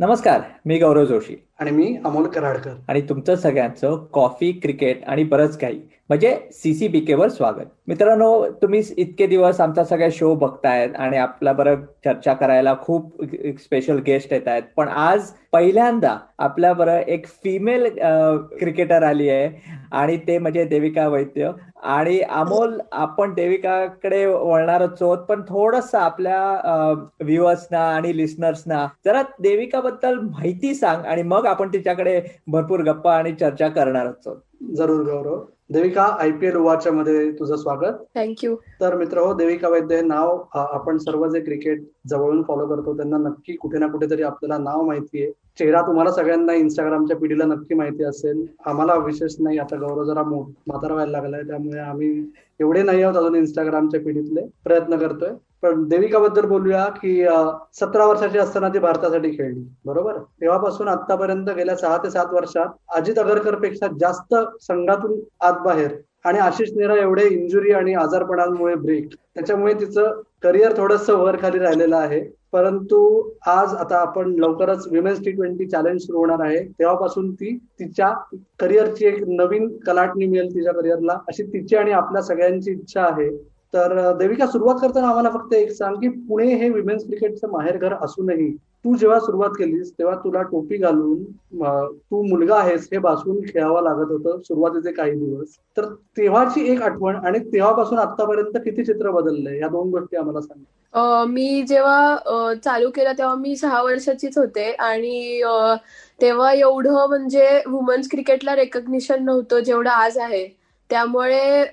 नमस्कार मी गौरव जोशी. आणि मी अमोल कराडकर. आणि तुमचं सगळ्यांचं कॉफी क्रिकेट आणि बरंच काही म्हणजे सीसीबीकेवर स्वागत. मित्रांनो तुम्ही इतके दिवस आमचा सगळ्या शो बघतायत आणि आपल्या बरं चर्चा करायला खूप स्पेशल गेस्ट येत आहेत. पण आज पहिल्यांदा आपल्या बरं एक फिमेल क्रिकेटर आली आहे आणि ते म्हणजे देविका वैद्य. आणि अमोल आपण देविकाकडे वळणारच आहोत पण थोडस आपल्या व्ह्युअर्सना आणि लिस्नर्सना जरा देविकाबद्दल माहिती सांग आणि मग आपण तिच्याकडे भरपूर गप्पा आणि चर्चा करणारच आहोत. जरूर गौरव. देविका आयपीएल उवाच्या मध्ये तुझं स्वागत. थँक्यू तर मित्र हो देविका वैद्य हे नाव आपण सर्व जे क्रिकेट जवळून फॉलो करतो. त्यांना नक्की कुठे ना कुठेतरी आपल्याला नाव माहिती आहे. चेहरा तुम्हाला सगळ्यांना इंस्टाग्रामच्या पिढीला नक्की माहिती असेल. आम्हाला विशेष नाही. आता गौरव जरा म्हातारा व्हायला लागलाय. त्यामुळे आम्ही एवढे नाही आहोत अजून इंस्टाग्रामच्या पिढीतले. प्रयत्न करतोय. पण देविकाबद्दल बोलूया की सतरा वर्षाची असताना ती भारतासाठी खेळली. बरोबर? तेव्हापासून आतापर्यंत गेल्या सहा ते सात वर्षात अजित अगरकरपेक्षा जास्त संघातून आत बाहेर आणि आशिष नेहरा एवढे इंजुरी आणि आजारपणांमुळे ब्रेक त्याच्यामुळे तिचं करिअर थोडस वर खाली राहिलेलं आहे. परंतु आज आता आपण लवकरच विमेन्स टी ट्वेंटी चॅलेंज सुरू होणार आहे. तेव्हापासून ती तिच्या करिअरची एक नवीन कलाटणी मिळेल तिच्या करिअरला अशी तिची आणि आपल्या सगळ्यांची इच्छा आहे. तर देविका सुरुवात करताना आम्हाला फक्त एक सांग की पुणे हे विमेन्स क्रिकेटचं माहेरघर असूनही तू जेव्हा सुरुवात केलीस तेव्हा तुला टोपी घालून तू मुलगा आहेस हे भासून खेळावं लागत होतं सुरुवातीचे काही दिवस. तर तेव्हाची एक आठवण आणि तेव्हापासून आतापर्यंत किती चित्र बदललंय? या दोन गोष्टी आम्हाला सांग. मी जेव्हा चालू केलं तेव्हा मी सहा वर्षाचीच होते आणि तेव्हा एवढं म्हणजे वुमन्स क्रिकेटला रेकग्निशन नव्हतं जेवढं आज आहे. त्यामुळे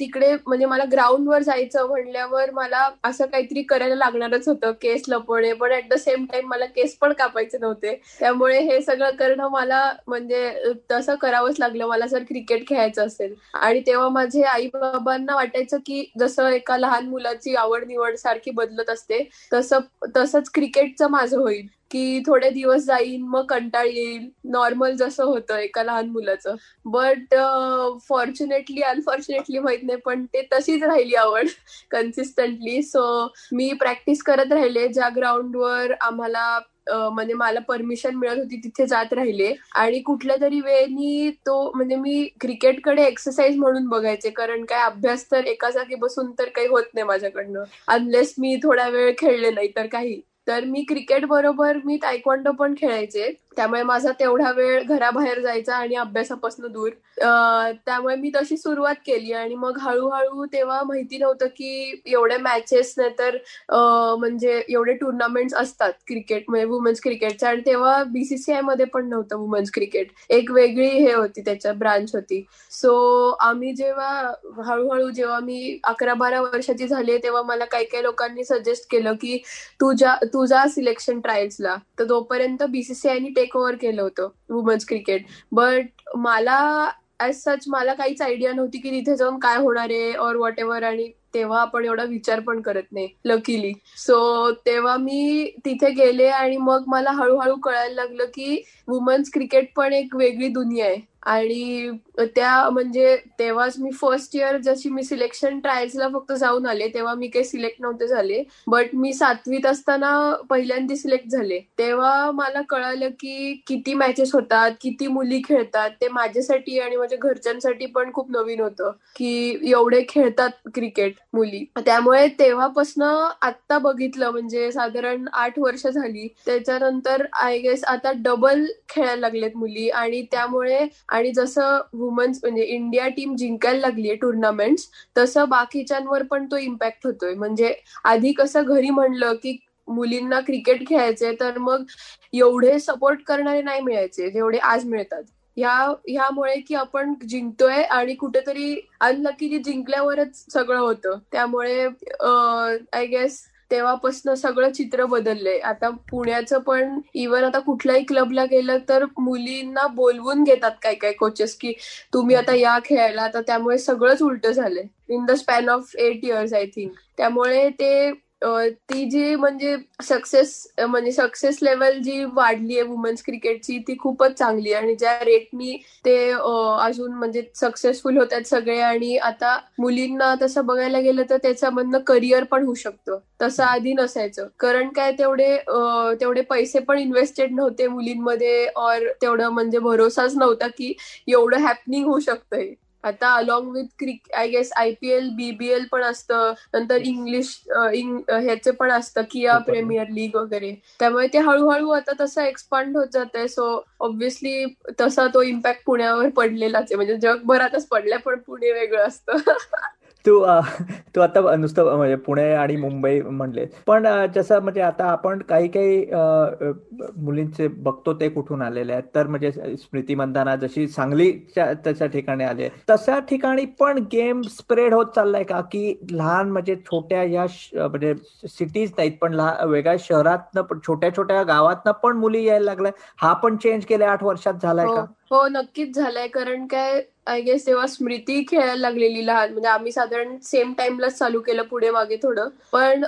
तिकडे म्हणजे मला ग्राउंडवर जायचं म्हणल्यावर मला असं काहीतरी करायला लागणारच होतं केस लपवणे. पण ऍट द सेम टाइम मला केस पण कापायचे नव्हते. त्यामुळे हे सगळं करणं मला म्हणजे तसं करावंच लागलं. मला जर क्रिकेट खेळायचं असेल. आणि तेव्हा माझे आई बाबांना वाटायचं की जसं एका लहान मुलाची आवड निवड सारखी बदलत असते तसं तसंच क्रिकेटचं माझं होईल. की थोडे दिवस जाईन मग कंटाळ येईल. नॉर्मल जसं होतं एका लहान मुलाचं. बट फॉर्च्युनेटली अनफॉर्च्युनेटली माहीत नाही पण ते तशीच राहिली आवड कन्सिस्टंटली सो मी प्रॅक्टिस करत राहिले. ज्या ग्राउंडवर आम्हाला म्हणजे मला परमिशन मिळत होती तिथे जात राहिले. आणि कुठल्या तरी वेळेनी तो म्हणजे मी क्रिकेटकडे एक्सरसाइज म्हणून बघायचे. कारण काय अभ्यास तर एका जागी बसून तर काही होत नाही माझ्याकडनं. अनलेस मी थोडा वेळ खेळले नाही तर काही. तर मी क्रिकेट बरोबर मी तायक्वांडो पण खेळायचे. त्यामुळे माझा तेवढा वेळ घराबाहेर जायचा आणि अभ्यासापासून दूर. त्यामुळे मी तशी सुरुवात केली आणि मग हळूहळू तेव्हा माहिती नव्हतं की एवढे मॅचेस नाही तर म्हणजे एवढे टुर्नामेंट असतात क्रिकेट म्हणजे वुमेन्स क्रिकेटच्या आणि तेव्हा बीसीसीआयमध्ये पण नव्हतं वुमेन्स क्रिकेट एक वेगळी हे होती त्याच्या ब्रांच होती. सो आम्ही जेव्हा हळूहळू जेव्हा मी अकरा बारा वर्षाची झाली तेव्हा मला काही काही लोकांनी सजेस्ट केलं की तुझ्या तुझा सिलेक्शन ट्रायल्सला तर तोपर्यंत बीसीसीआयनी टेक ओव्हर केलं होतं वुमन्स क्रिकेट बट मला ऍज सच मला काहीच आयडिया नव्हती की तिथे जाऊन काय होणार आहे और वॉट एव्हर आणि तेव्हा आपण एवढा विचार पण करत नाही लकीली सो तेव्हा मी तिथे गेले आणि मग मला हळूहळू कळायला लागलं की वुमन्स क्रिकेट पण एक वेगळी दुनिया आहे. आणि त्या म्हणजे तेव्हाच मी फर्स्ट इयर जशी मी सिलेक्शन ट्रायल्सला फक्त जाऊन आले तेव्हा मी काही सिलेक्ट नव्हते झाले. बट मी सातवीत असताना पहिल्यांदा सिलेक्ट झाले. तेव्हा मला कळालं की किती मॅचेस होतात किती मुली खेळतात ते माझ्यासाठी आणि माझ्या घरच्यांसाठी पण खूप नवीन होतं की एवढे खेळतात क्रिकेट मुली. त्यामुळे तेव्हापासनं आत्ता बघितलं म्हणजे साधारण आठ वर्ष झाली. त्याच्यानंतर आय गेस आता डबल खेळायला लागलेत मुली आणि त्यामुळे आणि जसं वुमन्स म्हणजे इंडिया टीम जिंकायला लागली आहे टुर्नामेंट तसं बाकीच्यांवर पण तो इम्पॅक्ट होतोय. म्हणजे आधी कसं घरी म्हणलं की मुलींना क्रिकेट खेळायचे तर मग एवढे सपोर्ट करणारे नाही मिळायचे जेवढे आज मिळतात. ह्या ह्यामुळे की आपण जिंकतोय आणि कुठेतरी अनलकीली जिंकल्यावरच सगळं होतं. त्यामुळे आय गेस तेव्हापासून सगळं चित्र बदललंय. आता पुण्याचं पण इव्हन आता कुठल्याही क्लबला गेलं तर मुलींना बोलवून घेतात काय काय कोचेस की तुम्ही आता या खेळायला. तर त्यामुळे सगळंच उलट झालंय. In the span of eight years I think त्यामुळे ते ती जी म्हणजे सक्सेस म्हणजे सक्सेस लेवल जी वाढली आहे वुमन्स क्रिकेटची ती खूपच चांगली आहे. आणि ज्या रेटनी ते अजून म्हणजे सक्सेसफुल होत आहेत सगळे आणि आता मुलींना तसं बघायला गेलं तर त्याच्यामधनं करिअर पण होऊ शकतं. तसं आधी नसायचं. कारण काय तेवढे तेवढे पैसे पण इन्व्हेस्टेड नव्हते मुलींमध्ये और तेवढं म्हणजे भरोसाच नव्हता की एवढं हॅपनिंग होऊ शकतंय. आता along with crick I guess I P L BBL पण असतं. नंतर इंग्लिश ह्याचे पण असतं किया प्रीमियर लीग वगैरे. त्यामुळे ते हळूहळू आता तसं एक्सपांड होत जात आहे सो ऑब्व्हियसली तसा तो इम्पॅक्ट पुण्यावर पडलेलाच आहे. म्हणजे जगभरातच पडलाय पण पुणे वेगळं असतं. तू तू आता नुसतं म्हणजे पुणे आणि मुंबई म्हणले. पण जसं म्हणजे आता आपण काही काही मुलींचे बघतो ते कुठून आलेले आहेत. तर म्हणजे स्मृती मंदाना जशी सांगलीच्या त्याच्या ठिकाणी आले तशा ठिकाणी पण गेम स्प्रेड होत चाललाय का? की लहान म्हणजे छोट्या या म्हणजे सिटीज नाहीत पण लहान वेगळ्या शहरातनं छोट्या छोट्या गावातनं पण मुली यायला लागल्या. हा पण चेंज गेल्या आठ वर्षात झालाय का? हो, हो नक्कीच झालाय. कारण काय आय गेस तेव्हा स्मृती खेळायला लागलेली लहान. म्हणजे आम्ही साधारण सेम टाइमलाच चालू केलं पुढे मागे थोडं. पण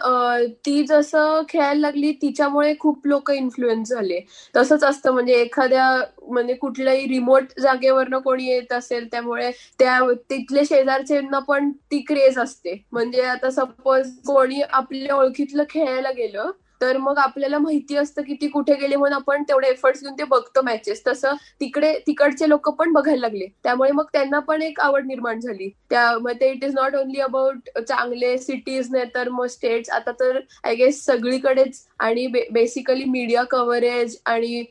ती जसं खेळायला लागली तिच्यामुळे खूप लोक इन्फ्लुएन्स झाले. तसंच असतं म्हणजे एखाद्या म्हणजे कुठल्याही रिमोट जागेवरनं कोणी येत असेल त्यामुळे त्या तिथले शेजारच्यांना पण ती क्रेज असते. म्हणजे आता सपोज कोणी आपल्या ओळखीतलं खेळायला गेलं तर मग आपल्याला माहिती असतं की ती कुठे गेली म्हणून आपण तेवढे एफर्ट्स घेऊन ते बघतो मॅचेस तसं तिकडे तिकडचे लोक पण बघायला लागले. त्यामुळे मग त्यांना पण एक आवड निर्माण झाली. त्यामध्ये it is not only about चांगले सिटीज नाही तर मग स्टेट्स आता तर आय गेस सगळीकडेच आणि बेसिकली मीडिया कव्हरेज आणि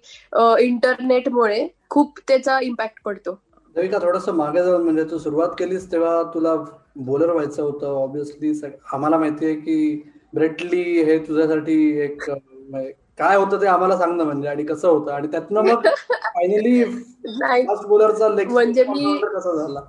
इंटरनेटमुळे खूप त्याचा इम्पॅक्ट पडतो. थोडस मागे जाऊन म्हणजे तू सुरुवात केलीस तेव्हा तुला बोलर व्हायचं होतं. ऑब्विसली आम्हाला माहितीये की ब्रेटली हे तुझ्यासाठी एक काय होतं ते आम्हाला सांग ना म्हणजे आणि कसं होतं आणि त्यातनं मग फायनली फास्ट बॉलरचा म्हणजे मी कसा झाला?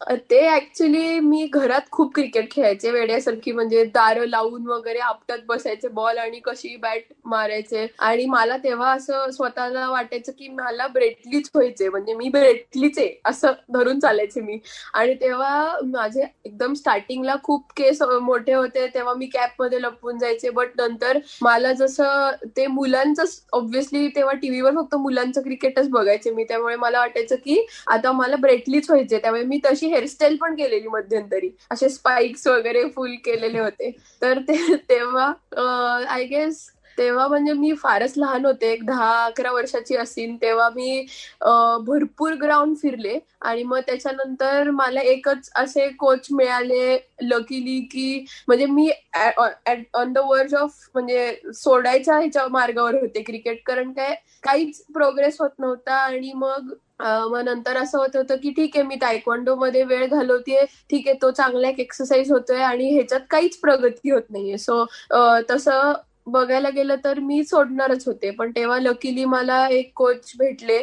ते ऍक्च्युली मी घरात खूप क्रिकेट खेळायचे. वेड्यासारखी म्हणजे दार लावून वगैरे आपटत बसायचे बॉल आणि कशी बॅट मारायचे. आणि मला तेव्हा असं स्वतःला वाटायचं की मला ब्रेटलीच व्हायचे म्हणजे मी ब्रेटलीच आहे असं धरून चालायचे मी. आणि तेव्हा माझे एकदम स्टार्टिंगला खूप केस मोठे होते. तेव्हा मी कॅपमध्ये लपवून जायचे. बट नंतर मला जसं ते मुलांचं ऑब्व्हियसली तेव्हा टीव्हीवर फक्त मुलांचं क्रिकेटच बघायचे मी. त्यामुळे मला वाटायचं की आता मला ब्रेटलीच व्हायचे त्यामुळे मी तशी हेअरस्टाईल पण केलेली मध्यंतरी. असे स्पाइक्स वगैरे फुल केलेले होते. तर ते तेव्हा आय गेस तेव्हा म्हणजे मी फारच लहान होते. एक दहा अकरा वर्षाची असीन. तेव्हा मी भरपूर ग्राउंड फिरले. आणि मग त्याच्यानंतर मला एकच असे कोच मिळाले लकीली की म्हणजे मी ऑन द वर्ज ऑफ म्हणजे सोडायच्या ह्याच्या मार्गावर होते. क्रिकेट कारण काय काहीच प्रोग्रेस होत नव्हता. आणि मग मग नंतर असं होत होतं की ठीक आहे मी तायक्वांडो मध्ये वेळ घालवतेय ठीक आहे तो चांगला एक एक्सरसाइज होतोय आणि ह्याच्यात काहीच प्रगती होत नाहीये. सो तसं बघायला गेलं तर मी सोडणारच होते. पण तेव्हा लकीली मला एक कोच भेटले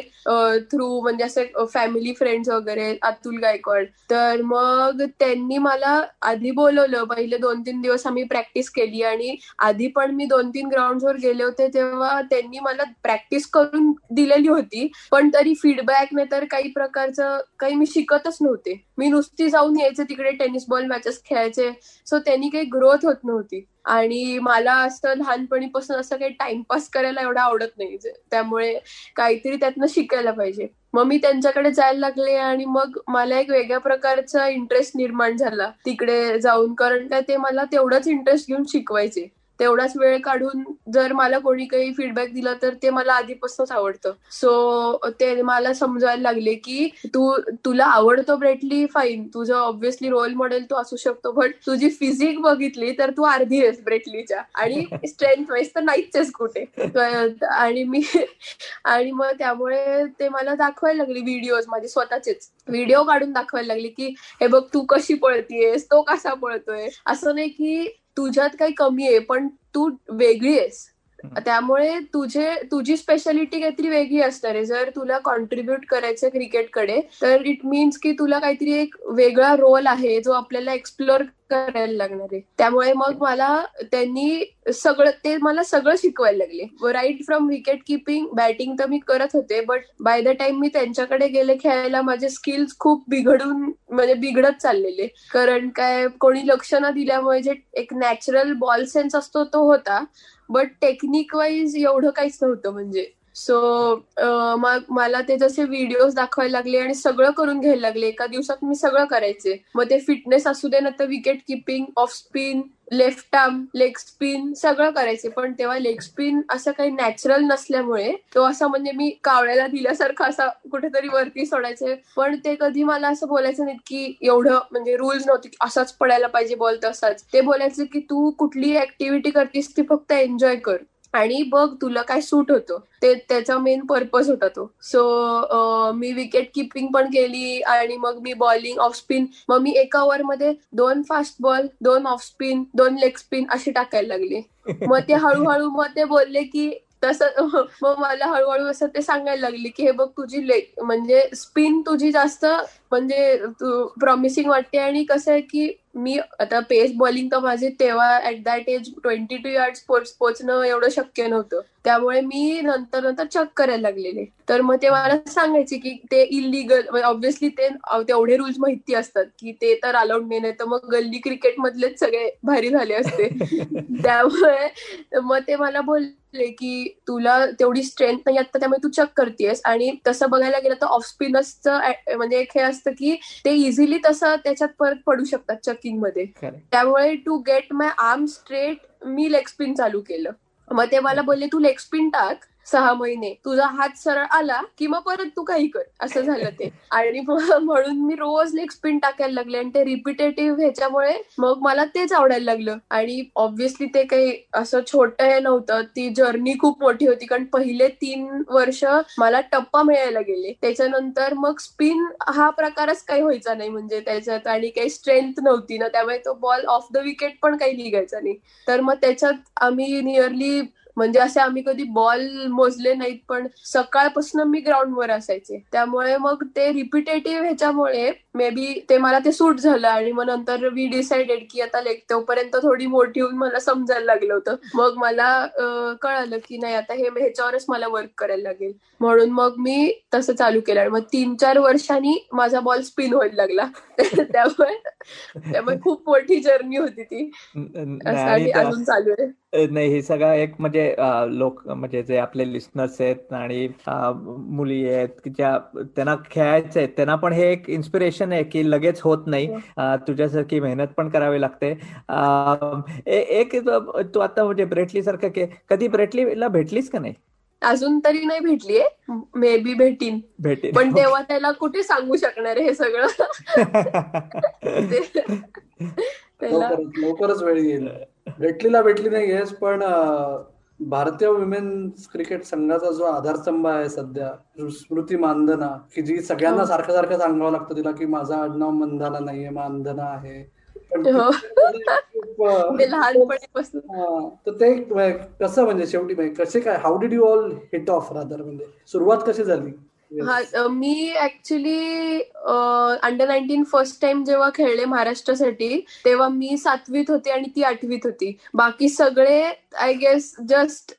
थ्रू म्हणजे असे फॅमिली फ्रेंड्स वगैरे अतुल गायकवाड. तर मग त्यांनी मला आधी बोलवलं. पहिले दोन तीन दिवस आम्ही प्रॅक्टिस केली आणि आधी पण मी दोन तीन वर गेले होते तेव्हा त्यांनी मला प्रॅक्टिस करून दिलेली होती. पण तरी फीडबॅक नाही तर काही प्रकारचं काही मी शिकतच नव्हते. मी नुसती जाऊन यायचे तिकडे टेनिस बॉल मॅचेस खेळायचे. सो त्यांनी काही ग्रोथ होत नव्हती. आणि मला असं लहानपणीपासून असं काही टाइमपास करायला एवढं आवडत नाही. त्यामुळे काहीतरी त्यातनं शिकायला पाहिजे. मग मी त्यांच्याकडे जायला लागले आणि मग मला एक वेगळ्या प्रकारचा इंटरेस्ट निर्माण झाला. तिकडे जाऊन कारण काय ते मला तेवढंच इंटरेस्ट घेऊन शिकवायचे. तेवढाच वेळ काढून जर मला कोणी काही फीडबॅक दिला तर ते मला आधीपासूनच आवडतं. सो ते मला समजायला लागले की तू तुला आवडतो ब्रेटली फाईन तुझं ऑब्व्हियसली रोल मॉडेल तू असू शकतो बट तुझी फिजिक बघितली तर तू अर्धी आहेस ब्रेटलीच्या आणि स्ट्रेंथ वाईज तर नाहीच आहेस कुठे. आणि मी आणि मग त्यामुळे ते मला दाखवायला लागले व्हिडिओज माझे स्वतःचेच. व्हिडिओ काढून दाखवायला लागले की हे बघ तू कशी पळतीयस? तो कसा पळतोय? असं नाही की तुझ्यात काही कमी आहे पण तू वेगळी आहेस. त्यामुळे तुझे तुझी स्पेशालिटी काहीतरी वेगळी असणार आहे जर तुला कॉन्ट्रीब्युट करायचं क्रिकेटकडे तर इट मीन्स की तुला काहीतरी एक वेगळा रोल आहे जो आपल्याला एक्सप्लोर करायला लागणार आहे. त्यामुळे मग मला त्यांनी सगळं ते मला सगळं शिकवायला लागले. Right from wicket keeping batting तर मी करत होते बट बाय द टाइम मी त्यांच्याकडे गेले खेळायला माझे स्किल्स खूप बिघडून म्हणजे बिघडत चाललेले. कारण काय कोणी लक्ष न दिल्यामुळे जे एक नॅचरल बॉल सेन्स असतो तो होता. बट टेक्निक वाईज एवढं काहीच नव्हतं म्हणजे. सो मला ते जसे व्हिडिओज दाखवायला लागले आणि सगळं करून घ्यायला लागले एका दिवसात मी सगळं करायचे. मग ते फिटनेस असू दे ना तर wicket keeping off spin left arm leg spin सगळं करायचे. पण तेव्हा लेग स्पिन असं काही नॅचरल नसल्यामुळे तो असा म्हणजे मी कावळ्याला दिल्यासारखा असा कुठेतरी वरती सोडायचे. पण ते कधी मला असं बोलायचं नाही की एवढं म्हणजे रुल्स नव्हते की असाच पडायला पाहिजे बॉल तसाच. ते बोलायचं की तू कुठली ऍक्टिव्हिटी करतीस ती फक्त एन्जॉय कर. आणि बघ तुला काय सूट होतं. ते त्याचा मेन पर्पज होता तो. सो मी विकेट किपिंग पण केली आणि मग मी बॉलिंग ऑफ स्पिन मग मी एका ओव्हरमध्ये दोन फास्ट बॉल दोन ऑफ स्पिन दोन लेग स्पिन अशी टाकायला लागली. मग ते हळूहळू मग ते बोलले की तसं मग मला हळूहळू असं ते सांगायला लागले की हे बघ तुझी लेग म्हणजे स्पिन तुझी जास्त म्हणजे प्रॉमिसिंग वाटते आणि कसं आहे की मी आता पेस बॉलिंग तर माझे तेव्हा at that age twenty two yard पोहोचणं एवढं शक्य नव्हतं. त्यामुळे मी नंतर नंतर चक करायला लागलेले. तर मग ते मला सांगायचे की ते इलिगल ऑब्व्हियसली ते तेवढे रूल्स माहिती असतात की ते तर अलाउड नाही तर मग गल्ली क्रिकेट मधलेच सगळे भारी झाले असते. त्यामुळे मग ते मला बोलले की तुला तेवढी स्ट्रेंथ नाही आता त्यामुळे तू चक करतेस. आणि तसं बघायला गेलं तर ऑफ स्पिनर्सचं म्हणजे एक हे असतं की ते इझिली तसं त्याच्यात परत पडू शकतात. चकिंगमध्ये. त्यामुळे to get my arm straight me leg spin चालू केलं. मग ते मला बोलले तू लेग स्पिन टाक. सहा महिने. तुझा हात सरळ आला की मग परत तू काही कर. असं झालं ते. आणि म्हणून मी रोज लेग स्पिन टाकायला लागले आणि ते रिपिटेटिव्ह ह्याच्यामुळे मग मला तेच आवडायला लागलं. आणि ऑब्व्हियसली ते काही असं छोटं हे नव्हतं. ती जर्नी खूप मोठी होती. कारण पहिले तीन वर्ष मला टप्पा मिळायला गेले. त्याच्यानंतर मग स्पिन हा प्रकारच काही व्हायचा नाही. म्हणजे त्याच्यात आणि काही स्ट्रेंथ नव्हती ना. त्यामुळे तो बॉल ऑफ द विकेट पण काही निघायचा नाही. तर मग त्याच्यात आम्ही नियरली म्हणजे असे आम्ही कधी बॉल मोजले नाहीत पण सकाळपासून मी ग्राउंडवर असायचे. त्यामुळे मग ते रिपिटेटिव्ह ह्याच्यामुळे मे बी ते मला ते सूट झालं आणि मग नंतर वी डिसाइडेड की आता लेक तोपर्यंत थोडी मोठी होऊन मला समजायला लागलं होतं. मग मला कळालं की नाही आता हे ह्याच्यावरच मला वर्क करायला लागेल. म्हणून मग मी तसं चालू केलं आणि मग तीन चार वर्षांनी माझा बॉल स्पिन व्हायला लागला. त्यामुळे त्यामुळे खूप मोठी जर्नी होती ती. अजून चालू आहे. नाही हे सगळं एक म्हणजे लोक म्हणजे जे आपले लिस्नर्स आहेत आणि मुली आहेत की ज्या त्यांना खेळायचे आहेत त्यांना पण हे एक इन्स्पिरेशन आहे की लगेच होत नाही. तुझ्यासारखी मेहनत पण करावी लागते. एक तू आता म्हणजे ब्रेटली सारखं कधी ब्रेटलीला भेटलीस का नाही? अजून तरी नाही भेटलीये. मे बी भेटीन. भेटीन. पण तेव्हा त्याला कुठे सांगू शकणार आहे हे सगळं? लवकरच वेळ येईल. भेटलीला भेटली नाही पण भारतीय विमेन्स क्रिकेट संघाचा जो आधारस्तंभ आहे सध्या स्मृती मानधना की जी सगळ्यांना सारखं सारखं सांगावं लागतं तिला की माझा आडनाव मंदाना नाहीये मानधना आहे. तर ते कसं म्हणजे शेवटी कसे काय how did you all hit off rather म्हणजे सुरुवात कशी झाली? हा मी actually under nineteen first time जेव्हा खेळले महाराष्ट्रासाठी तेव्हा मी सातवीत होते आणि ती आठवीत होती. बाकी सगळे I guess just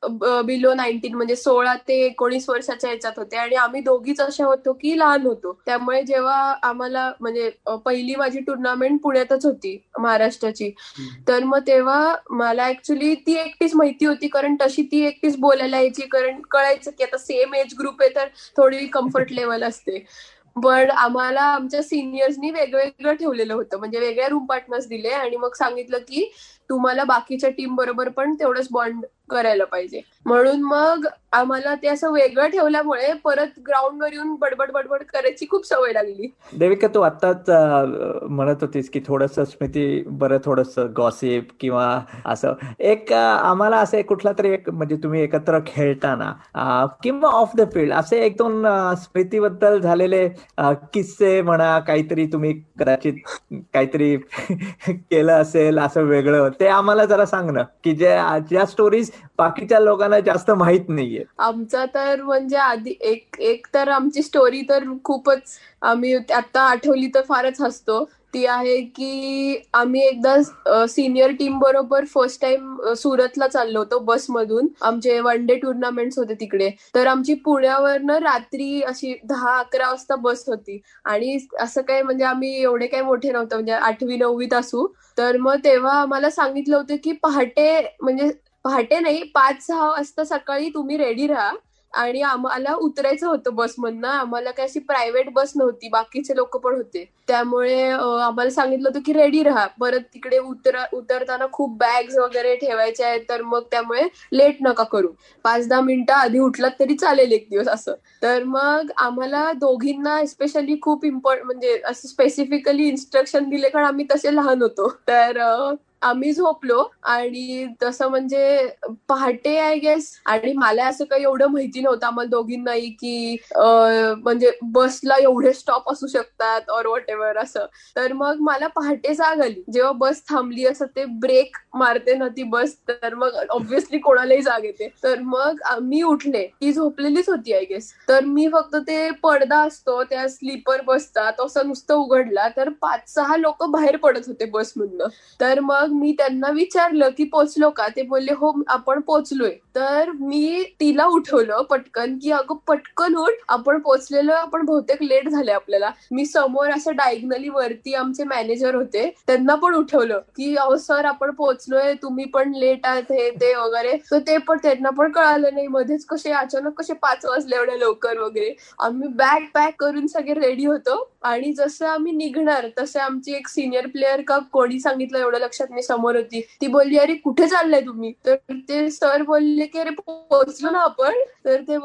below nineteen म्हणजे सोळा ते एकोणीस वर्षाच्या ह्याच्यात होते. आणि आम्ही दोघीच अशा होतो की लहान होतो. त्यामुळे जेव्हा आम्हाला म्हणजे पहिली माझी टुर्नामेंट पुण्यातच होती महाराष्ट्राची. तर मग तेव्हा मला ऍक्च्युली ती एकटीच माहिती होती कारण तशी ती एकटीच बोलायला यायची कारण कळायचं की आता सेम एज ग्रुप आहे तर थोडी कम्फर्ट लेवल असते. पण आम्हाला आमच्या सिनियर्सनी वेगवेगळं ठेवलेलं होतं. म्हणजे वेगळ्या रूम पार्टनर्स दिले आणि मग सांगितलं की तुम्हाला बाकीच्या टीम बरोबर पण तेवढंच बॉन्ड करायला पाहिजे. म्हणून मग आम्हाला ते असं वेगळं ठेवल्यामुळे परत ग्राउंडवर येऊन बडबड बडबड करायची खूप सवय लागली. देविका तू आताच म्हणत होतीस की थोडस स्मृती बरं थोडस गॉसिप किंवा असं. एक आम्हाला असं कुठला तरी एक म्हणजे तुम्ही एकत्र खेळताना किंवा ऑफ द फील्ड असे एक दोन स्मृतीबद्दल झालेले किस्से म्हणा काहीतरी तुम्ही कदाचित काहीतरी केलं असेल असं वेगळं. ते आम्हाला जरा सांग ना की जे ज्या स्टोरीज बाकीच्या लोकांना जास्त माहीत नाहीये. आमचा तर म्हणजे आधी एक एक तर आमची स्टोरी तर खूपच आम्ही आता आठवली तर फारच हसतो. ती आहे की आम्ही एकदा सिनियर टीम बरोबर फर्स्ट टाइम सुरतला चाललो होतो बसमधून. आमचे वन डे टुर्नामेंट होते तिकडे. तर आमची पुण्यावरनं रात्री अशी दहा अकरा वाजता बस होती. आणि असं काय म्हणजे आम्ही एवढे काही मोठे नव्हतं म्हणजे आठवी नववीत असू. तर मग तेव्हा आम्हाला सांगितलं होतं की पहाटे म्हणजे पहाटे नाही पाच सहा वाजता सकाळी तुम्ही रेडी राहा. आणि आम्हाला उतरायचं होतं बसमधनं. आम्हाला काय अशी प्रायव्हेट बस नव्हती. बाकीचे लोक पण होते. त्यामुळे आम्हाला सांगितलं होतं की रेडी राहा. परत तिकडे उतर उतरताना खूप बॅग्स वगैरे ठेवायचे आहेत. तर मग त्यामुळे लेट नका करू. पाच दहा मिनिटं आधी उठलात तरी चालेल एक दिवस असं. तर मग आम्हाला दोघींना स्पेशली खूप इम्पॉर्टंट म्हणजे असं स्पेसिफिकली इन्स्ट्रक्शन दिले कारण आम्ही तसे लहान होतो. तर आम्ही झोपलो आणि तसं म्हणजे पहाटे आय गेस आणि मला असं काही एवढं माहिती नव्हतं आम्हाला दोघींनाही की म्हणजे बसला एवढे स्टॉप असू शकतात और वॉट एव्हर असं. तर मग मला पहाटे जाग आली. जेव्हा बस थांबली असं ते ब्रेक मारते ना ती बस तर मग ऑब्व्हियसली कोणालाही जाग येते. तर मग मी उठले. ती झोपलेलीच होती आय गेस तर मी फक्त ते पडदा असतो त्या स्लीपर बसचा असं नुसतं उघडला. तर पाच सहा लोक बाहेर पडत होते बसमधनं. तर मग मी त्यांना विचारलं की पोचलो का? ते बोलले हो आपण पोचलोय. तर मी तिला उठवलं पटकन की अगं पटकन उठ आपण पोचलेलो आपण बहुतेक लेट झाले आपल्याला. मी समोर असं डायग्नली वरती आमचे मॅनेजर होते त्यांना पण उठवलं की अहो सर आपण पोचलोय तुम्ही पण लेट आहात हे ते वगैरे. तर ते पण त्यांना पण कळालं नाही मध्येच कसे अचानक कसे पाच वाजले एवढ्या लवकर वगैरे. आम्ही बॅग पॅक करून सगळे रेडी होतो आणि जसं आम्ही निघणार तसे आमची एक सिनियर प्लेअर का कोणी सांगितलं एवढं लक्षात मी समोर होती. ती बोलली अरे कुठे चाललाय तुम्ही? तर ते सर बोलले की अरे पोहोचलो ना आपण. तर ते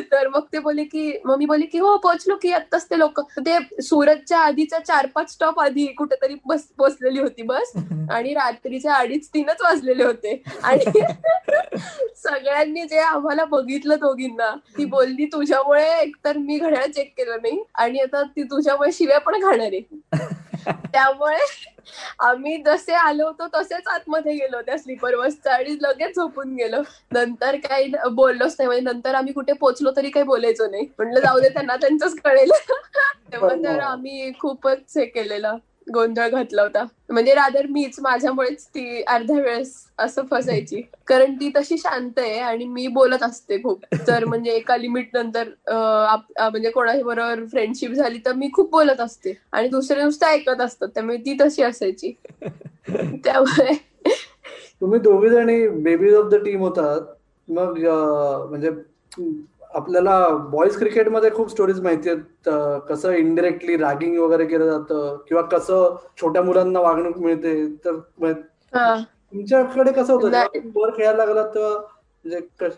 तर मग ते बोलले की मम्मी बोलली की हो पोहोचलो की आत्ताच ते लोक. ते सुरतच्या आधीच्या चार पाच स्टॉप आधी कुठेतरी बस पोहोचलेली होती बस. आणि रात्रीच्या अडीच तीनच वाजलेले होते. आणि सगळ्यांनी जे आम्हाला बघितलं दोघींना ती बोलली तुझ्यामुळे एकतर मी घड्याळ चेक केलं नाही आणि आता ती तुझ्यामुळे शिव्या पण खाणार आहे. त्यामुळे आम्ही जसे आलो होतो तसेच आतमध्ये गेलो त्या स्लीपर बसचा आणि लगेच झोपून गेलो. नंतर काही बोललोच नाही. म्हणजे नंतर आम्ही कुठे पोहोचलो तरी काही बोलायचो नाही. म्हटलं जाऊ दे त्यांना त्यांचंच कळेल. तेव्हा तर आम्ही खूपच हे केलेलं. गोंधळ घातला होता. म्हणजे रादर मीच माझ्यामुळेच ती अर्ध्या वेळेस असं फसायची. कारण ती तशी शांत आहे आणि मी बोलत असते खूप. तर म्हणजे एका लिमिट नंतर म्हणजे कोणाच्या बरोबर फ्रेंडशिप झाली तर मी खूप बोलत असते. आणि दुसरे नुसतं ऐकत असतात. त्यामुळे ती तशी असायची. त्यामुळे तुम्ही दोघे जणी बेबीज ऑफ द टीम होतात. मग म्हणजे आपल्याला बॉईज क्रिकेटमध्ये खूप स्टोरीज माहिती आहेत. कसं इनडिरेक्टली रॅगिंग वगैरे केलं जातं किंवा कसं छोट्या मुलांना वागणूक मिळते. तर तुमच्याकडे कसं होतं? वर खेळायला लागला तेव्हा म्हणजे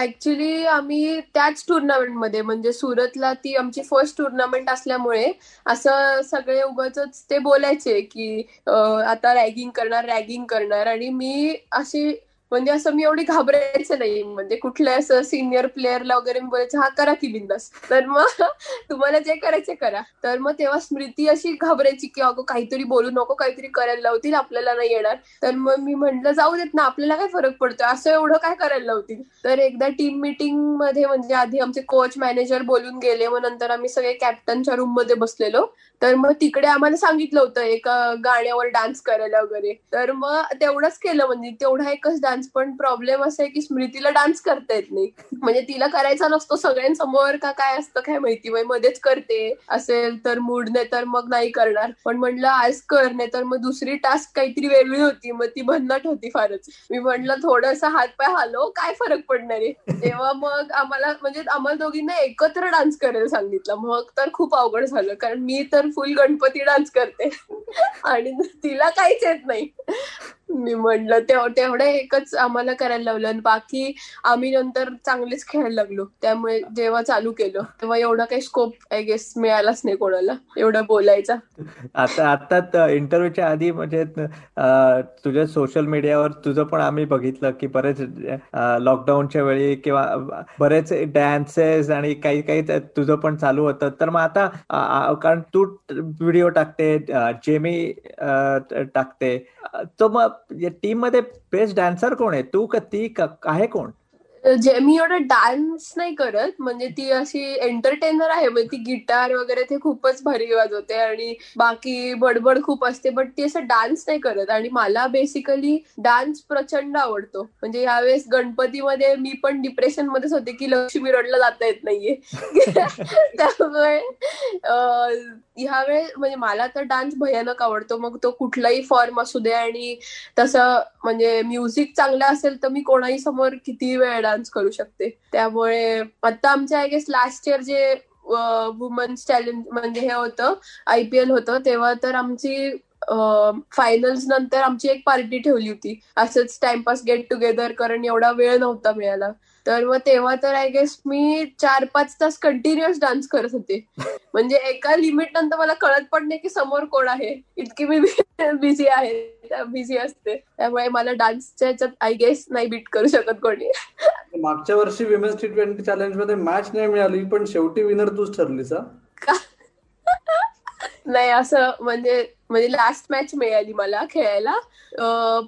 ऍक्च्युली आम्ही त्याच टुर्नामेंटमध्ये म्हणजे सुरतला ती आमची फर्स्ट टुर्नामेंट असल्यामुळे असं सगळे उगाच ते बोलायचे की आता रॅगिंग करणार रॅगिंग करणार. आणि मी अशी म्हणजे असं मी एवढी घाबरायचं नाही. म्हणजे कुठल्या असं सिनियर प्लेअरला वगैरे मी बोलायचं हा करा की बिंदास. तर मग तुम्हाला जे करायचे करा. तर मग तेव्हा स्मृती अशी घाबरायची की अगं काहीतरी बोलू नको काहीतरी करायला लावतील आपल्याला नाही येणार. तर मग मी म्हंटल जाऊ देत ना आपल्याला काय फरक पडतो असं एवढं काय करायला लावतील? तर एकदा टीम मिटिंगमध्ये म्हणजे आधी आमचे कोच मॅनेजर बोलून गेले. मग नंतर आम्ही सगळे कॅप्टनच्या रूममध्ये बसलेलो. तर मग तिकडे आम्हाला सांगितलं होतं एका गाण्यावर डान्स करायला वगैरे. तर मग तेवढंच केलं म्हणजे तेवढा एकच डान्स पण प्रॉब्लेम असा आहे की स्मृतीला डान्स करता येत नाही. म्हणजे तिला करायचा नसतो सगळ्यांसमोर का काय असतं काय माहिती मध्येच करते. असेल तर मूड नाही तर मग नाही करणार. पण म्हणलं आज कर नाही तर मग दुसरी टास्क काहीतरी वेगळी होती मग ती भन्नाट होती फारच. मी म्हटलं थोडस हातपाय हालो काय फरक पडणार आहे? तेव्हा मग आम्हाला म्हणजे आम्हाला दोघींना एकत्र डान्स करायला सांगितलं. मग तर खूप अवघड झालं कारण मी तर फुल गणपती डान्स करते. आणि तिला काहीच येत नाही. मी म्हणलं तेवढं एकच आम्हाला करायला लावलं आणि बाकी आम्ही नंतर चांगलेच खेळायला लागलो. त्यामुळे जेव्हा चालू केलं तेव्हा एवढा काही स्कोप आय गेस मिळालाच नाही कोणाला एवढं बोलायचा. आता आता इंटरव्ह्यूच्या आधी म्हणजे तुझ्या सोशल मीडियावर तुझं पण आम्ही बघितलं की बरेच लॉकडाऊनच्या वेळी किंवा बरेच डान्सेस आणि काही काही तुझं पण चालू होतं. तर मग आता कारण तू व्हिडिओ टाकते जेमी टाकते. तो मग टीममध्ये बेस्ट डान्सर कोण आहे? तू का ती आहे कोण? जे मी एवढं डान्स नाही करत. म्हणजे ती अशी एंटरटेनर आहे. म्हणजे ती गिटार वगैरे ते खूपच भारी वाजवते आणि बाकी बडबड खूप असते. बट ती असं डान्स नाही करत. आणि मला बेसिकली डान्स प्रचंड आवडतो. म्हणजे यावेळेस गणपतीमध्ये मी पण डिप्रेशन मध्येच होते की लक्ष्मी रडला जाता येत नाहीये. त्यामुळे ह्या वेळेस म्हणजे मला तर डान्स भयानक आवडतो. मग तो कुठलाही फॉर्म असू दे आणि तसं म्हणजे म्युझिक चांगलं असेल तर मी कोणाही समोर किती वेळ डान्स करू शकते. त्यामुळे आता आमच्या आय गेस लास्ट इयर जे वुमन्स चॅलेंज म्हणजे हे होतं आयपीएल होतं तेव्हा तर आमची फायनल्स नंतर आमची एक पार्टी ठेवली होती. असंच टाइमपास गेट टुगेदर कारण एवढा वेळ नव्हता मिळाला. तर मग तेव्हा तर आय गेस मी चार पाच तास कंटिन्युअस डान्स करत होते. म्हणजे एका लिमिट नंतर मला कळत पण नाही की समोर कोण आहे. इतकी मी बिझी आहे. बिझी असते. त्यामुळे मला डान्सच्या याच्यात आय गेस नाही बीट करू शकत कोणी. मागच्या वर्षी विमेन्स टी ट्वेंटी चॅलेंजमध्ये मॅच नाही मिळाली पण शेवटी विनर तूच ठरलीस नाही असं म्हणजे म्हणजे लास्ट मॅच मिळाली मला खेळायला.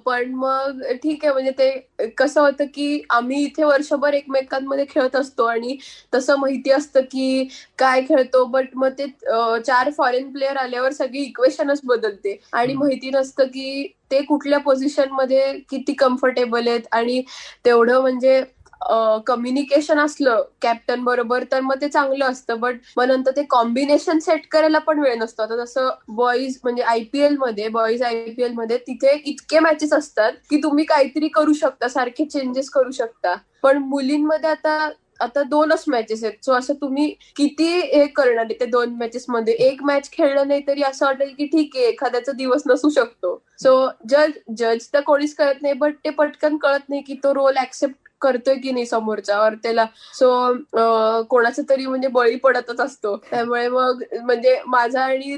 पण मग ठीक आहे म्हणजे ते कसं होतं की आम्ही इथे वर्षभर एकमेकांमध्ये खेळत असतो आणि तसं माहिती असतं की काय खेळतो बट मग ते चार फॉरेन प्लेअर आल्यावर सगळी इक्वेशनच बदलते. आणि माहिती नसतं की ते कुठल्या पोझिशनमध्ये किती कम्फर्टेबल आहेत आणि तेवढं म्हणजे कम्युनिकेशन असलं कॅप्टन बरोबर तर मग ते चांगलं असतं. बट मग नंतर ते कॉम्बिनेशन सेट करायला पण वेळ नसतो. आता जसं बॉईज म्हणजे आयपीएलमध्ये बॉईज आयपीएलमध्ये तिथे इतके मॅचेस असतात की तुम्ही काहीतरी करू शकता सारखे चेंजेस करू शकता. पण मुलींमध्ये आता आता दोनच मॅचेस आहेत. सो असं तुम्ही किती हे करणार आहे ते दोन मॅचेस मध्ये? एक मॅच खेळलं नाही तरी असं वाटेल की ठीक आहे एखाद्याचा दिवस नसू शकतो. सो जज जज तर कोणीच कळत नाही बट ते पटकन कळत नाही की तो रोल ऍक्सेप्ट करतोय की नाही समोरचा? और त्याला सो कोणाचा तरी म्हणजे बळी पडतच असतो. त्यामुळे मग म्हणजे माझा आणि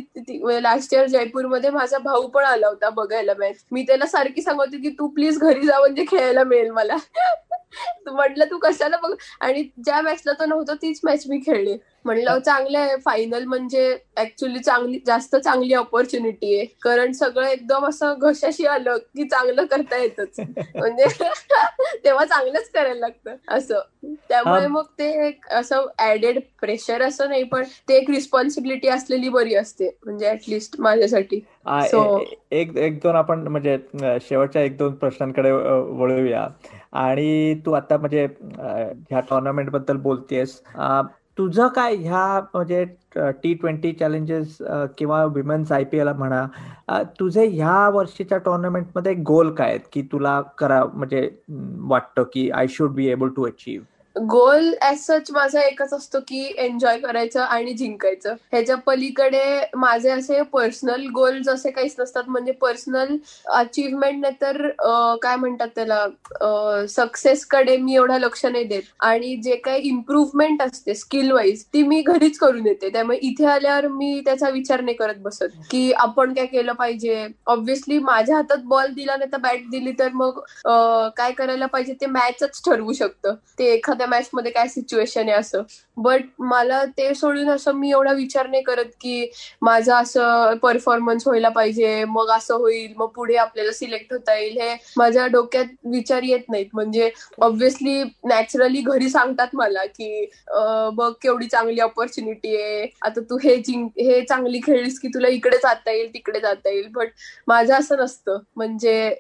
लास्ट इयर जयपूरमध्ये माझा भाऊ पण आला होता बघायला मॅच मी त्याला सारखी सांगत की तू प्लीज घरी जा म्हणजे खेळायला मिळेल मला. म्हटलं तू कशाला बघ? आणि ज्या मॅचला तो नव्हता तीच मॅच मी खेळली. म्हणलं चांगलं आहे. फायनल म्हणजे ऍक्च्युली चांगली जास्त चांगली ऑपॉर्च्युनिटी आहे. कारण सगळं एकदम असं घशाशी आलं की चांगलं करता येतच. म्हणजे तेव्हा चांगलंच करायला लागतं असं. त्यामुळे मग ते एक असं ऍडेड प्रेशर असं नाही पण ते एक रिस्पॉन्सिबिलिटी असलेली बरी असते. म्हणजे ऍटलिस्ट माझ्यासाठी. एक एक दोन आपण म्हणजे शेवटच्या एक दोन प्रश्नांकडे वळूया. आणि तू आता म्हणजे ह्या टुर्नामेंटबद्दल बोलतेस. तुझं काय ह्या म्हणजे टी ट्वेंटी चॅलेंजेस किंवा विमेन्स आय पी एल म्हणा तुझे ह्या वर्षीच्या टुर्नामेंटमध्ये गोल काय आहेत? की तुला करा म्हणजे वाटतं की I should be able to achieve goal as such माझा एकच असतो की एन्जॉय करायचं आणि जिंकायचं. ह्याच्या पलीकडे माझे असे पर्सनल गोल असे काहीच नसतात. म्हणजे पर्सनल अचीवमेंट नाही तर काय म्हणतात त्याला सक्सेस कडे मी एवढं लक्ष नाही देत. आणि जे काही इम्प्रुव्हमेंट असते स्किल वाईज ती मी घरीच करून येते. त्यामुळे इथे आल्यावर मी त्याचा विचार नाही करत बसत. की आपण काय केलं पाहिजे? ऑब्व्हियसली माझ्या हातात बॉल दिला नाही तर बॅट दिली तर मग काय करायला पाहिजे ते मॅचच ठरवू शकतं. ते एखाद्या त्या मॅच मध्ये काय सिच्युएशन आहे असं. बट मला ते सोडून असं मी एवढा विचार नाही करत की माझा असं परफॉर्मन्स व्हायला पाहिजे मग असं होईल मग पुढे आपल्याला सिलेक्ट होता येईल हे माझ्या डोक्यात विचार येत नाहीत. म्हणजे ऑब्व्हियसली नॅचरली घरी सांगतात मला की बघ केवढी चांगली ऑपॉर्च्युनिटी आहे. आता तू हे जिंक हे चांगली खेळलीस की तुला इकडे जाता येईल तिकडे जाता येईल. बट माझं असं नसतं. म्हणजे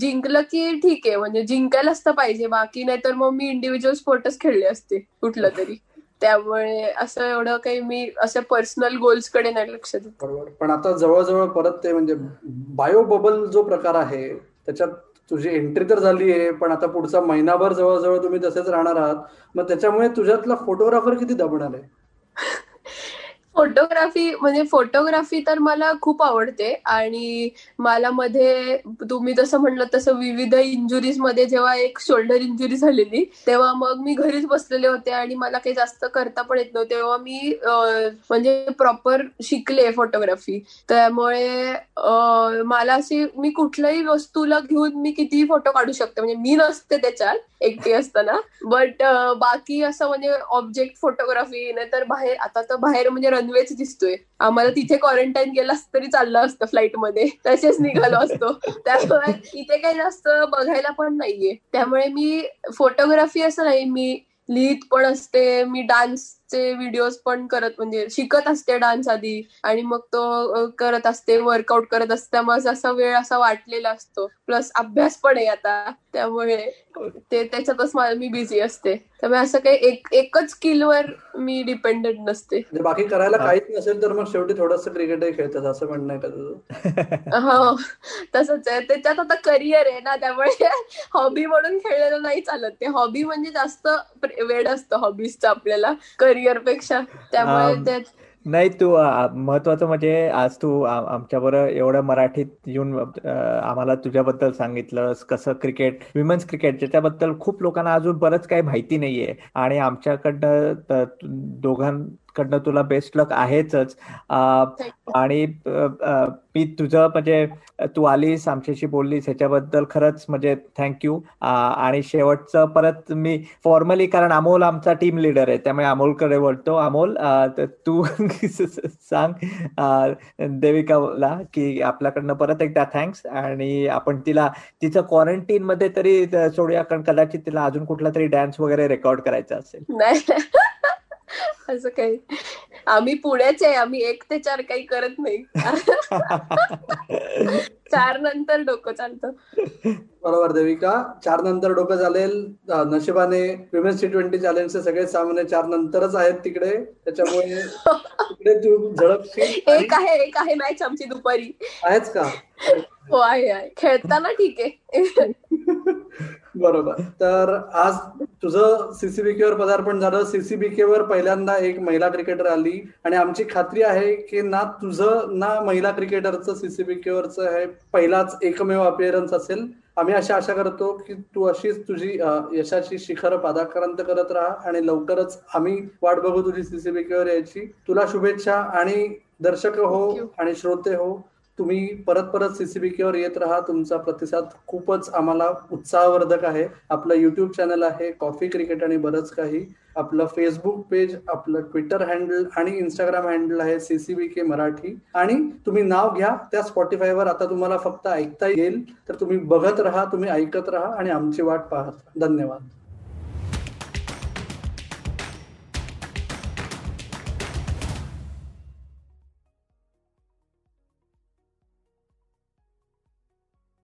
जिंकलं की ठीक आहे म्हणजे जिंकायलाच तर पाहिजे बाकी नाही तर मग मी इंडिव्हिज्युअल स्पोर्टच खेळले असते कुठलं तरी. त्यामुळे असं एवढं काही मी असं पर्सनल गोल्सकडे नाही लक्ष देत. बरोबर. पण आता जवळजवळ परत ते म्हणजे बायो बबल जो प्रकार आहे त्याच्यात तुझी एंट्री तर झाली आहे पण आता पुढचा महिनाभर जवळजवळ तुम्ही तसेच राहणार आहात. मग त्याच्यामुळे तुझ्यातला फोटोग्राफर किती दबणार आहे? फोटोग्राफी म्हणजे फोटोग्राफी तर मला खूप आवडते. आणि मला मध्ये तुम्ही जसं म्हणलं तसं विविध इंजुरीजमध्ये जेव्हा एक शोल्डर इंजुरी झालेली तेव्हा मग मी घरीच बसलेले होते आणि मला काही जास्त करता पण येत नव्हते. तेव्हा मी म्हणजे प्रॉपर शिकले फोटोग्राफी त्यामुळे मला अशी मी कुठल्याही वस्तूला घेऊन मी कितीही फोटो काढू शकते. म्हणजे मी नसते त्याच्यात एकटी असताना. बट बाकी असं म्हणजे ऑब्जेक्ट फोटोग्राफी नाही तर बाहेर आता तर बाहेर म्हणजे नॉनव्हेज दिसतोय. आम्हाला तिथे क्वारंटाईन असतं तरी चाललं असतं फ्लाईटमध्ये. तसेच निघालो असतो. त्यामुळे इथे काही जास्त बघायला पण नाहीये. त्यामुळे मी फोटोग्राफी असं नाही मी लिहित पण असते मी डान्सचे व्हिडिओज पण करत म्हणजे शिकत असते डान्स आधी. आणि मग तो करत असते वर्कआउट करत असते. त्यामुळे असा वेळ असा वाटलेला असतो. प्लस अभ्यास पण आहे आता. त्यामुळे ते त्याच्यातच मी बिझी असते. त्यामुळे असं काही एक एकच स्किलवर मी डिपेंडेंट नसते. म्हणजे बाकी करायला काहीच नसेल तर मग शेवटी थोडस क्रिकेटही खेळतात असं म्हणणं आहे का हो तसंच आहे. त्याच्यात आता करिअर आहे ना त्यामुळे हॉबी म्हणून खेळलेलं नाही चालत. ते हॉबी म्हणजे जास्त वेळ असतं हॉबीजचं आपल्याला. करिअरपेक्षा त्यामुळे नाही तू महत्वाचं म्हणजे आज तू आमच्या बरोबर एवढं मराठीत येऊन आम्हाला तुझ्याबद्दल सांगितलंस कसं क्रिकेट विमेन्स क्रिकेट ज्याच्याबद्दल खूप लोकांना अजून बरंच काही माहिती नाहीये. आणि आमच्याकडनं दोघां कडनं तुला बेस्ट लक आहेच आणि मी तुझं म्हणजे तू आलीस आमच्याशी बोललीस ह्याच्याबद्दल खरंच म्हणजे थँक्यू आणि शेवटचं परत मी फॉर्मली कारण अमोल आमचा टीम लिडर आहे त्यामुळे अमोलकडे बोलतो अमोल तू सांग देविकाला की आपल्याकडनं परत एकदा थँक्स आणि आपण तिला तिचं क्वारंटीन मध्ये तरी सोडूया कारण कदाचित तिला अजून कुठला तरी डान्स वगैरे रेकॉर्ड करायचा असेल. असं काही. आम्ही पुण्याचे आम्ही एक ते चार काही करत नाही. चार नंतर डोकं चालतं. बरोबर देविका. चार नंतर डोकं चालेल. नशिबाने विमेन्स टी ट्वेंटी चॅलेंजचे सगळे सामने चार नंतरच आहेत तिकडे. त्याच्यामुळे तिकडे तू झडपशील एक आहे एक आहे मॅच आमची दुपारी. आहेच का? हो आहे. खेळताना ठीक आहे. बरोबर. तर आज तुझं सीसीबीके पदार्पण झालं. सीसीबीके वर पहिल्यांदा एक महिला क्रिकेटर आली. आणि आमची खात्री आहे की ना तुझं ना महिला क्रिकेटरचं सीसीबीके वरच हे पहिलाच एकमेव अपिअरन्स असेल. आम्ही अशी आशा करतो की तू अशीच तुझी यशाची शिखर पादाक्रांत करत राहा आणि लवकरच आम्ही वाट बघू तुझी सीसीबीके वर यायची. तुला शुभेच्छा आणि दर्शक हो आणि श्रोते हो. तुम्ही परत परत सीसीबीकेवर येत राहा. तुमचा प्रतिसाद खूपच आम्हाला उत्साहवर्धक आहे. आपलं युट्यूब चॅनल आहे कॉफी क्रिकेट आणि बरंच काही. आपलं फेसबुक पेज आपलं ट्विटर हँडल आणि इंस्टाग्राम हँडल आहे सीसीबी के मराठी. आणि तुम्ही नाव घ्या त्या स्पॉटीफायवर आता तुम्हाला फक्त ऐकता येईल. तर तुम्ही बघत राहा तुम्ही ऐकत राहा आणि आमची वाट पाहत धन्यवाद.